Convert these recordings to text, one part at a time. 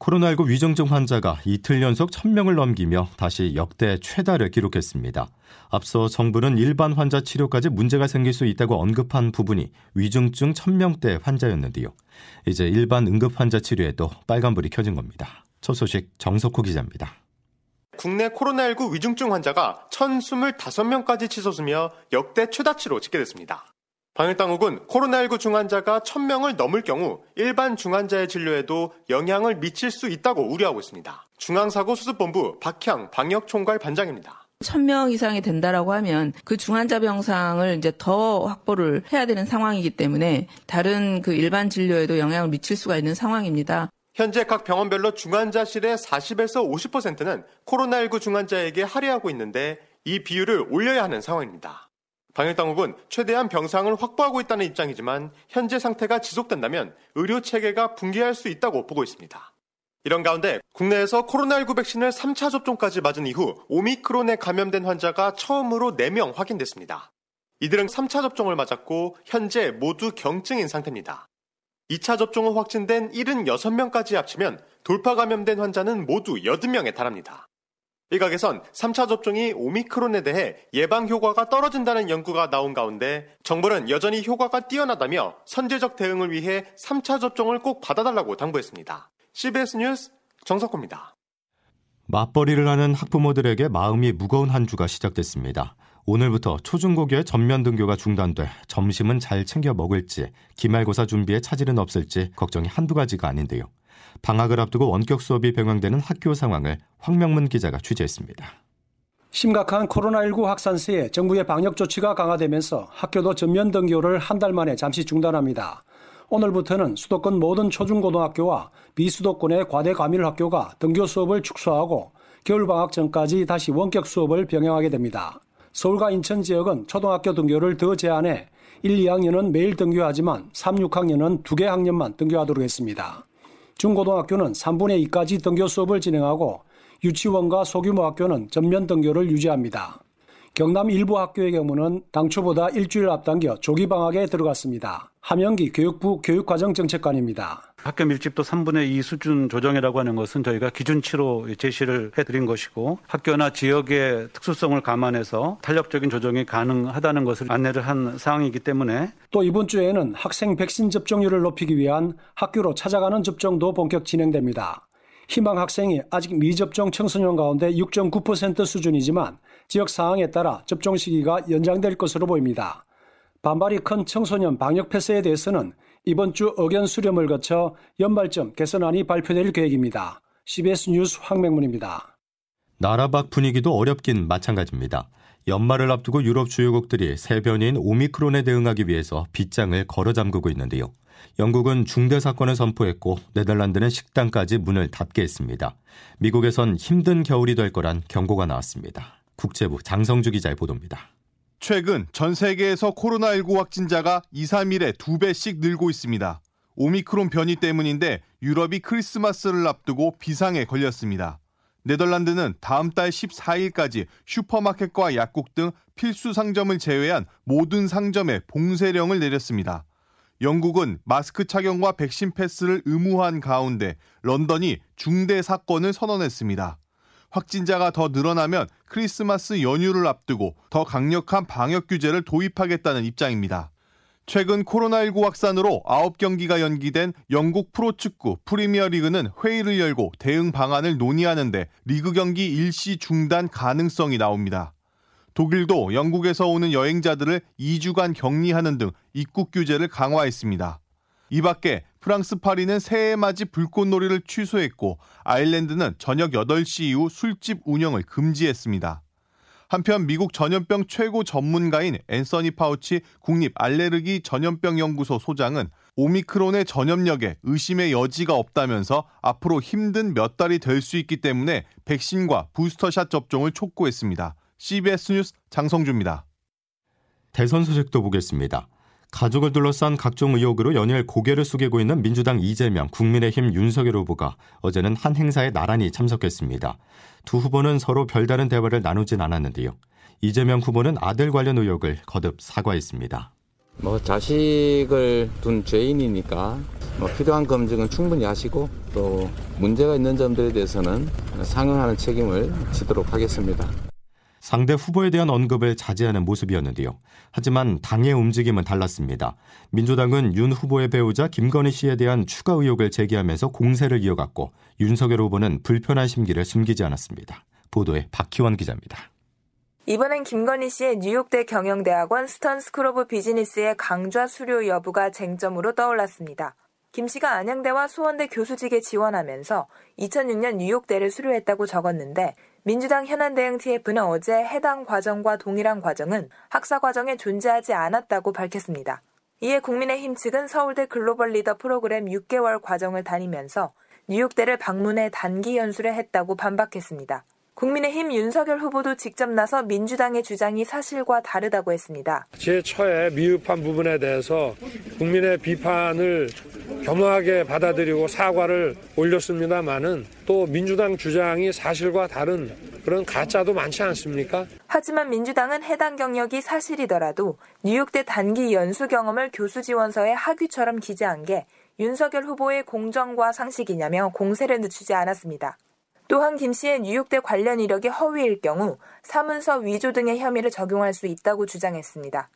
코로나19 위중증 환자가 이틀 연속 1000명을 넘기며 다시 역대 최다를 기록했습니다. 앞서 정부는 일반 환자 치료까지 문제가 생길 수 있다고 언급한 부분이 위중증 1000명대 환자였는데요. 이제 일반 응급 환자 치료에도 빨간불이 켜진 겁니다. 첫 소식 정석호 기자입니다. 국내 코로나19 위중증 환자가 1025명까지 치솟으며 역대 최다치로 집계됐습니다. 방역당국은 코로나19 중환자가 1000명을 넘을 경우 일반 중환자의 진료에도 영향을 미칠 수 있다고 우려하고 있습니다. 중앙사고수습본부 박향 방역총괄 반장입니다. 1000명 이상이 된다라고 하면 그 중환자 병상을 이제 더 확보를 해야 되는 상황이기 때문에 다른 그 일반 진료에도 영향을 미칠 수가 있는 상황입니다. 현재 각 병원별로 중환자실의 40에서 50%는 코로나19 중환자에게 할애하고 있는데 이 비율을 올려야 하는 상황입니다. 방역당국은 최대한 병상을 확보하고 있다는 입장이지만 현재 상태가 지속된다면 의료 체계가 붕괴할 수 있다고 보고 있습니다. 이런 가운데 국내에서 코로나19 백신을 3차 접종까지 맞은 이후 오미크론에 감염된 환자가 처음으로 4명 확인됐습니다. 이들은 3차 접종을 맞았고 현재 모두 경증인 상태입니다. 2차 접종 후 확진된 76명까지 합치면 돌파 감염된 환자는 모두 80명에 달합니다. 일각에선 3차 접종이 오미크론에 대해 예방 효과가 떨어진다는 연구가 나온 가운데 정부는 여전히 효과가 뛰어나다며 선제적 대응을 위해 3차 접종을 꼭 받아달라고 당부했습니다. CBS 뉴스 정석호입니다. 맞벌이를 하는 학부모들에게 마음이 무거운 한 주가 시작됐습니다. 오늘부터 초중고교의 전면 등교가 중단돼 점심은 잘 챙겨 먹을지 기말고사 준비에 차질은 없을지 걱정이 한두 가지가 아닌데요. 방학을 앞두고 원격 수업이 병행되는 학교 상황을 황명문 기자가 취재했습니다. 심각한 코로나19 확산세에 정부의 방역 조치가 강화되면서 학교도 전면 등교를 한 달 만에 잠시 중단합니다. 오늘부터는 수도권 모든 초중고등학교와 비수도권의 과대 과밀 학교가 등교 수업을 축소하고 겨울방학 전까지 다시 원격 수업을 병행하게 됩니다. 서울과 인천 지역은 초등학교 등교를 더 제한해 1, 2학년은 매일 등교하지만 3, 6학년은 두 개 학년만 등교하도록 했습니다. 중고등학교는 3분의 2까지 등교 수업을 진행하고 유치원과 소규모 학교는 전면 등교를 유지합니다. 경남 일부 학교의 경우는 당초보다 일주일 앞당겨 조기 방학에 들어갔습니다. 함영기 교육부 교육과정정책관입니다. 학교 밀집도 3분의 2 수준 조정이라고 하는 것은 저희가 기준치로 제시를 해드린 것이고 학교나 지역의 특수성을 감안해서 탄력적인 조정이 가능하다는 것을 안내를 한 상황이기 때문에 또 이번 주에는 학생 백신 접종률을 높이기 위한 학교로 찾아가는 접종도 본격 진행됩니다. 희망 학생이 아직 미접종 청소년 가운데 6.9% 수준이지만 지역 상황에 따라 접종 시기가 연장될 것으로 보입니다. 반발이 큰 청소년 방역 폐쇄에 대해서는 이번 주 의견 수렴을 거쳐 연말쯤 개선안이 발표될 계획입니다. CBS 뉴스 황명문입니다. 나라 밖 분위기도 어렵긴 마찬가지입니다. 연말을 앞두고 유럽 주요국들이 새 변이인 오미크론에 대응하기 위해서 빗장을 걸어 잠그고 있는데요. 영국은 중대 사건을 선포했고 네덜란드는 식당까지 문을 닫게 했습니다. 미국에선 힘든 겨울이 될 거란 경고가 나왔습니다. 국제부 장성주 기자의 보도입니다. 최근 전 세계에서 코로나19 확진자가 2, 3일에 2배씩 늘고 있습니다. 오미크론 변이 때문인데 유럽이 크리스마스를 앞두고 비상에 걸렸습니다. 네덜란드는 다음 달 14일까지 슈퍼마켓과 약국 등 필수 상점을 제외한 모든 상점에 봉쇄령을 내렸습니다. 영국은 마스크 착용과 백신 패스를 의무화한 가운데 런던이 중대 사건을 선언했습니다. 확진자가 더 늘어나면 크리스마스 연휴를 앞두고 더 강력한 방역 규제를 도입하겠다는 입장입니다. 최근 코로나19 확산으로 9경기가 연기된 영국 프로축구 프리미어 리그는 회의를 열고 대응 방안을 논의하는데 리그 경기 일시 중단 가능성이 나옵니다. 독일도 영국에서 오는 여행자들을 2주간 격리하는 등 입국 규제를 강화했습니다. 이 밖에 프랑스 파리는 새해 맞이 불꽃놀이를 취소했고 아일랜드는 저녁 8시 이후 술집 운영을 금지했습니다. 한편 미국 전염병 최고 전문가인 앤서니 파우치 국립 알레르기 전염병 연구소 소장은 오미크론의 전염력에 의심의 여지가 없다면서 앞으로 힘든 몇 달이 될 수 있기 때문에 백신과 부스터샷 접종을 촉구했습니다. CBS 뉴스 장성주입니다. 대선 소식도 보겠습니다. 가족을 둘러싼 각종 의혹으로 연일 고개를 숙이고 있는 민주당 이재명, 국민의힘 윤석열 후보가 어제는 한 행사에 나란히 참석했습니다. 두 후보는 서로 별다른 대화를 나누진 않았는데요. 이재명 후보는 아들 관련 의혹을 거듭 사과했습니다. 뭐 자식을 둔 죄인이니까 뭐 필요한 검증은 충분히 하시고 또 문제가 있는 점들에 대해서는 상응하는 책임을 지도록 하겠습니다. 상대 후보에 대한 언급을 자제하는 모습이었는데요. 하지만 당의 움직임은 달랐습니다. 민주당은 윤 후보의 배우자 김건희 씨에 대한 추가 의혹을 제기하면서 공세를 이어갔고 윤석열 후보는 불편한 심기를 숨기지 않았습니다. 보도에 박희원 기자입니다. 이번엔 김건희 씨의 뉴욕대 경영대학원 Stern School of Business의 강좌 수료 여부가 쟁점으로 떠올랐습니다. 김 씨가 안양대와 수원대 교수직에 지원하면서 2006년 뉴욕대를 수료했다고 적었는데 민주당 현안대응 TF는 어제 해당 과정과 동일한 과정은 학사 과정에 존재하지 않았다고 밝혔습니다. 이에 국민의힘 측은 서울대 글로벌 리더 프로그램 6개월 과정을 다니면서 뉴욕대를 방문해 단기 연수를 했다고 반박했습니다. 국민의힘 윤석열 후보도 직접 나서 민주당의 주장이 사실과 다르다고 했습니다. 제 처에 미흡한 부분에 대해서 국민의 비판을 겸허하게 받아들이고 사과를 올렸습니다마는 또 민주당 주장이 사실과 다른 그런 가짜도 많지 않습니까? 하지만 민주당은 해당 경력이 사실이더라도 뉴욕대 단기 연수 경험을 교수 지원서에 학위처럼 기재한 게 윤석열 후보의 공정과 상식이냐며 공세를 늦추지 않았습니다. 또한 김 씨의 뉴욕대 관련 이력이 허위일 경우 사문서 위조 등의 혐의를 적용할 수 있다고 주장했습니다.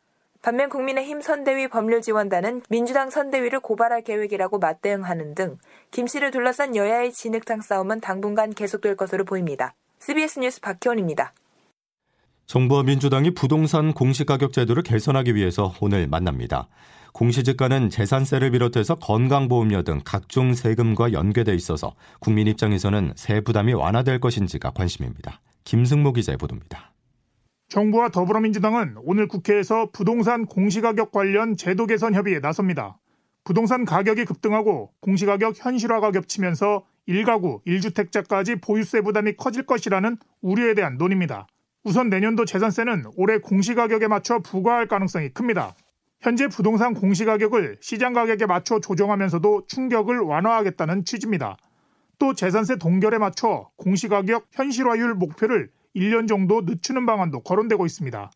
반면 국민의힘 선대위 법률지원단은 민주당 선대위를 고발할 계획이라고 맞대응하는 등 김 씨를 둘러싼 여야의 진흙탕 싸움은 당분간 계속될 것으로 보입니다. CBS 뉴스 박희원입니다. 정부와 민주당이 부동산 공시가격 제도를 개선하기 위해서 오늘 만납니다. 공시지가는 재산세를 비롯해서 건강보험료 등 각종 세금과 연계돼 있어서 국민 입장에서는 세 부담이 완화될 것인지가 관심입니다. 김승모 기자의 보도입니다. 정부와 더불어민주당은 오늘 국회에서 부동산 공시가격 관련 제도 개선 협의에 나섭니다. 부동산 가격이 급등하고 공시가격 현실화가 겹치면서 1가구 1주택자까지 보유세 부담이 커질 것이라는 우려에 대한 논의입니다. 우선 내년도 재산세는 올해 공시가격에 맞춰 부과할 가능성이 큽니다. 현재 부동산 공시가격을 시장 가격에 맞춰 조정하면서도 충격을 완화하겠다는 취지입니다. 또 재산세 동결에 맞춰 공시가격 현실화율 목표를 1년 정도 늦추는 방안도 거론되고 있습니다.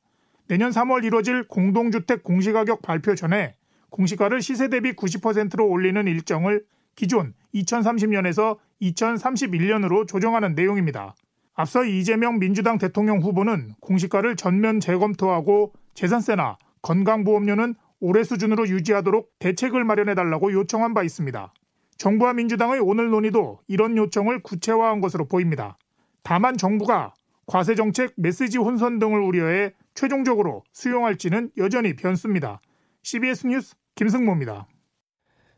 내년 3월 이뤄질 공동주택 공시가격 발표 전에 공시가를 시세 대비 90%로 올리는 일정을 기존 2030년에서 2031년으로 조정하는 내용입니다. 앞서 이재명 민주당 대통령 후보는 공시가를 전면 재검토하고 재산세나 건강보험료는 올해 수준으로 유지하도록 대책을 마련해달라고 요청한 바 있습니다. 정부와 민주당의 오늘 논의도 이런 요청을 구체화한 것으로 보입니다. 다만 정부가 과세 정책 메시지 혼선 등을 우려해 최종적으로 수용할지는 여전히 변수입니다. CBS 뉴스 김승모입니다.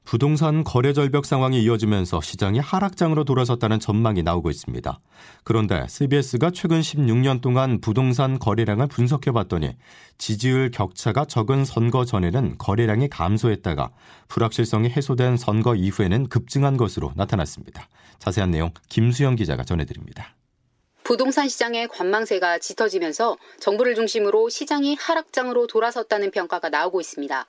부동산 거래 절벽 상황이 이어지면서 시장이 하락장으로 돌아섰다는 전망이 나오고 있습니다. 그런데 CBS가 최근 16년 동안 부동산 거래량을 분석해 봤더니 지지율 격차가 적은 선거 전에는 거래량이 감소했다가 불확실성이 해소된 선거 이후에는 급증한 것으로 나타났습니다. 자세한 내용 김수영 기자가 전해드립니다. 부동산 시장의 관망세가 짙어지면서 정부를 중심으로 시장이 하락장으로 돌아섰다는 평가가 나오고 있습니다.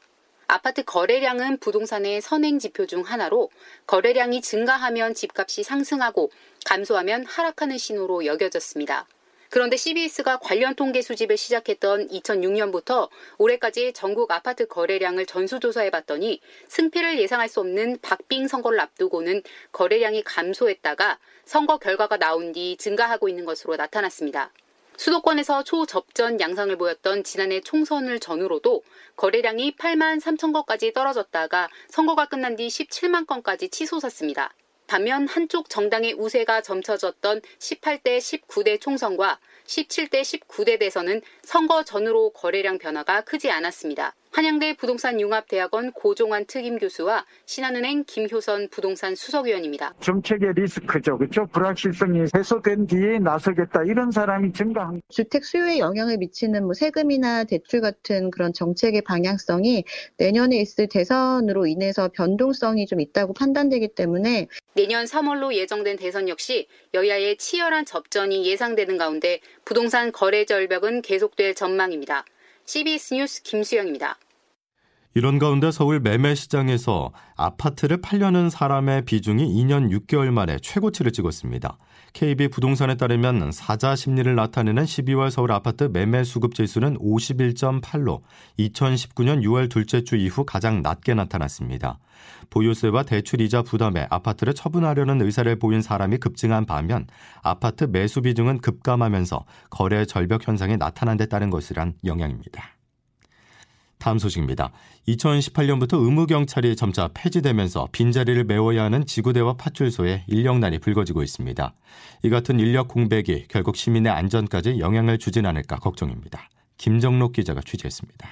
아파트 거래량은 부동산의 선행 지표 중 하나로 거래량이 증가하면 집값이 상승하고 감소하면 하락하는 신호로 여겨졌습니다. 그런데 CBS가 관련 통계 수집을 시작했던 2006년부터 올해까지 전국 아파트 거래량을 전수조사해 봤더니 승패를 예상할 수 없는 박빙 선거를 앞두고는 거래량이 감소했다가 선거 결과가 나온 뒤 증가하고 있는 것으로 나타났습니다. 수도권에서 초접전 양상을 보였던 지난해 총선을 전후로도 거래량이 8만 3천 건까지 떨어졌다가 선거가 끝난 뒤 17만 건까지 치솟았습니다. 반면 한쪽 정당의 우세가 점쳐졌던 18대 19대 총선과 17대 19대 대선은 선거 전후로 거래량 변화가 크지 않았습니다. 한양대 부동산 융합대학원 고종환 특임 교수와 신한은행 김효선 부동산 수석위원입니다. 정책의 리스크죠. 그렇죠? 불확실성이 해소된 뒤에 나서겠다 이런 사람이 증가한 주택 수요에 영향을 미치는 뭐 세금이나 대출 같은 그런 정책의 방향성이 내년에 있을 대선으로 인해서 변동성이 좀 있다고 판단되기 때문에 내년 3월로 예정된 대선 역시 여야의 치열한 접전이 예상되는 가운데 부동산 거래 절벽은 계속될 전망입니다. CBS 뉴스 김수영입니다. 이런 가운데 서울 매매 시장에서 아파트를 팔려는 사람의 비중이 2년 6개월 만에 최고치를 찍었습니다. KB 부동산에 따르면 사자 심리를 나타내는 12월 서울 아파트 매매 수급 지수는 51.8로 2019년 6월 둘째 주 이후 가장 낮게 나타났습니다. 보유세와 대출 이자 부담에 아파트를 처분하려는 의사를 보인 사람이 급증한 반면 아파트 매수 비중은 급감하면서 거래 절벽 현상이 나타난 데 따른 것이란 영향입니다. 다음 소식입니다. 2018년부터 의무경찰이 점차 폐지되면서 빈자리를 메워야 하는 지구대와 파출소에 인력난이 불거지고 있습니다. 이 같은 인력 공백이 결국 시민의 안전까지 영향을 주진 않을까 걱정입니다. 김정록 기자가 취재했습니다.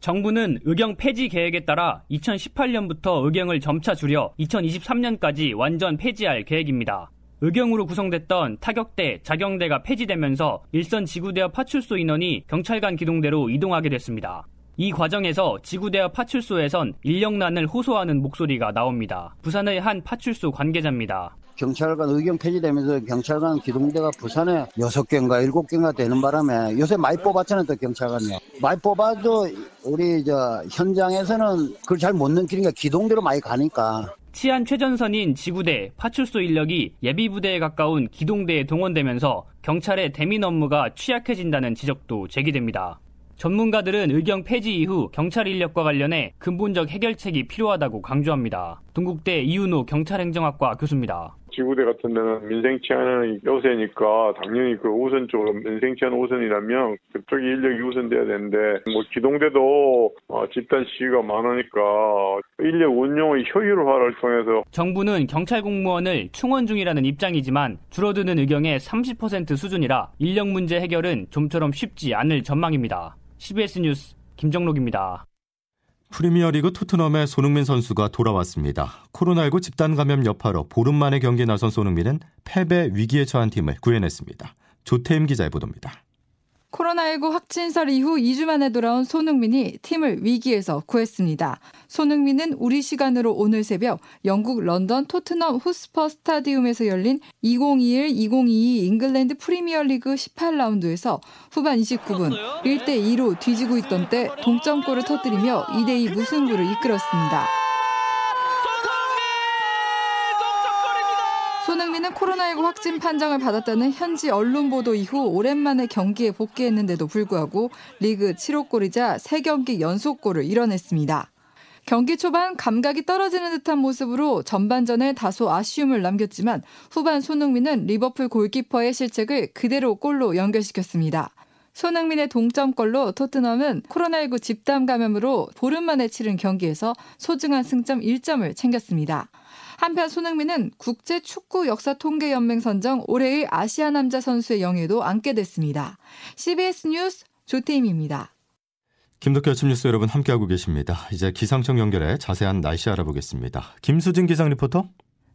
정부는 의경 폐지 계획에 따라 2018년부터 의경을 점차 줄여 2023년까지 완전 폐지할 계획입니다. 의경으로 구성됐던 타격대, 자경대가 폐지되면서 일선 지구대와 파출소 인원이 경찰관 기동대로 이동하게 됐습니다. 이 과정에서 지구대와 파출소에선 인력난을 호소하는 목소리가 나옵니다. 부산의 한 파출소 관계자입니다. 경찰관 의경 폐지되면서 경찰관 기동대가 부산에 6개인가 7개인가 되는 바람에 요새 많이 뽑았잖아요, 또 경찰관이요. 많이 뽑아도 우리 저 현장에서는 그걸 잘 못 느끼니까 기동대로 많이 가니까. 치안 최전선인 지구대, 파출소 인력이 예비부대에 가까운 기동대에 동원되면서 경찰의 대민 업무가 취약해진다는 지적도 제기됩니다. 전문가들은 의경 폐지 이후 경찰 인력과 관련해 근본적 해결책이 필요하다고 강조합니다. 동국대 이윤호 경찰행정학과 교수입니다. 지구대 같은 데는 민생 치안은 요새니까 당연히 그 우선적으로 민생 치안 우선이라면 그쪽이 인력이 우선돼야 되는데 뭐 기동대도 어, 집단 시위가 많으니까 인력 운용의 효율화를 통해서 정부는 경찰 공무원을 충원 중이라는 입장이지만 줄어드는 의경의 30% 수준이라 인력 문제 해결은 좀처럼 쉽지 않을 전망입니다. CBS 뉴스 김정록입니다. 프리미어리그 토트넘의 손흥민 선수가 돌아왔습니다. 코로나19 집단 감염 여파로 보름 만에 경기에 나선 손흥민은 패배 위기에 처한 팀을 구해냈습니다. 조태임 기자의 보도입니다. 코로나19 확진설 이후 2주 만에 돌아온 손흥민이 팀을 위기에서 구했습니다. 손흥민은 우리 시간으로 오늘 새벽 영국 런던 토트넘 후스퍼 스타디움에서 열린 2021-2022 잉글랜드 프리미어리그 18라운드에서 후반 29분 1대2로 뒤지고 있던 때 동점골을 터뜨리며 2대2 무승부를 이끌었습니다. 손흥민은 코로나19 확진 판정을 받았다는 현지 언론 보도 이후 오랜만에 경기에 복귀했는데도 불구하고 리그 7호 골이자 3경기 연속골을 이뤄냈습니다. 경기 초반 감각이 떨어지는 듯한 모습으로 전반전에 다소 아쉬움을 남겼지만 후반 손흥민은 리버풀 골키퍼의 실책을 그대로 골로 연결시켰습니다. 손흥민의 동점골로 토트넘은 코로나19 집단 감염으로 보름 만에 치른 경기에서 소중한 승점 1점을 챙겼습니다. 한편 손흥민은 국제 축구 역사 통계 연맹 선정 올해의 아시아 남자 선수의 영예도 안게 됐습니다. CBS 뉴스 조태임입니다. 김덕기 아침 뉴스 여러분 함께하고 계십니다. 이제 기상청 연결해 자세한 날씨 알아보겠습니다. 김수진 기상 리포터.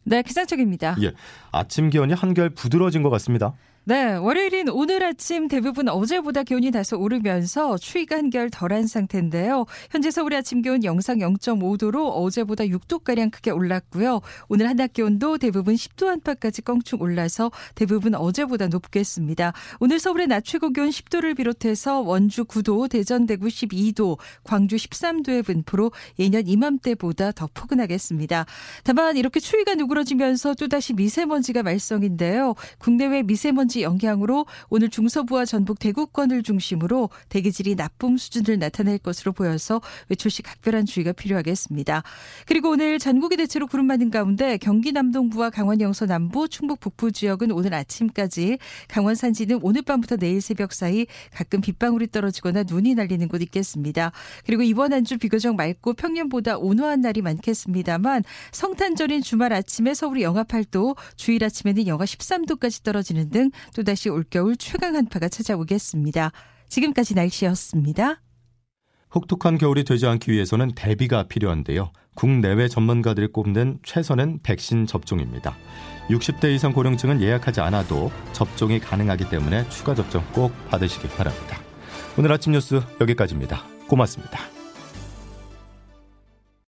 네, 기상청입니다. 예, 아침 기온이 한결 부드러워진 것 같습니다. 네, 월요일인 오늘 아침 대부분 어제보다 기온이 다소 오르면서 추위가 한결 덜한 상태인데요. 현재 서울의 아침 기온 영상 0.5도로 어제보다 6도가량 크게 올랐고요. 오늘 한낮 기온도 대부분 10도 안팎까지 껑충 올라서 대부분 어제보다 높겠습니다. 오늘 서울의 낮 최고 기온 10도를 비롯해서 원주 9도, 대전 대구 12도, 광주 13도의 분포로 예년 이맘때보다 더 포근하겠습니다. 다만 이렇게 추위가 누그러지면서 또다시 미세먼지가 말썽인데요. 국내외 미세먼지 영향으로 오늘 중서부와 전북 대구권을 중심으로 대기질이 나쁨 수준을 나타낼 것으로 보여서 외출 시 각별한 주의가 필요하겠습니다. 그리고 오늘 전국이 대체로 구름 많은 가운데 경기 남동부와 강원 영서 남부, 충북 북부 지역은 오늘 아침까지 강원 산지는 오늘 밤부터 내일 새벽 사이 가끔 빗방울이 떨어지거나 눈이 날리는 곳 있겠습니다. 그리고 이번 한 주 비교적 맑고 평년보다 온화한 날이 많겠습니다만 성탄절인 주말 아침에 서울이 영하 8도, 주일 아침에는 영하 13도까지 떨어지는 등 또다시 올겨울 최강 한파가 찾아오겠습니다. 지금까지 날씨였습니다. 혹독한 겨울이 되지 않기 위해서는 대비가 필요한데요. 국내외 전문가들이 꼽는 최선은 백신 접종입니다. 60대 이상 고령층은 예약하지 않아도 접종이 가능하기 때문에 추가 접종 꼭 받으시기 바랍니다. 오늘 아침 뉴스 여기까지입니다. 고맙습니다.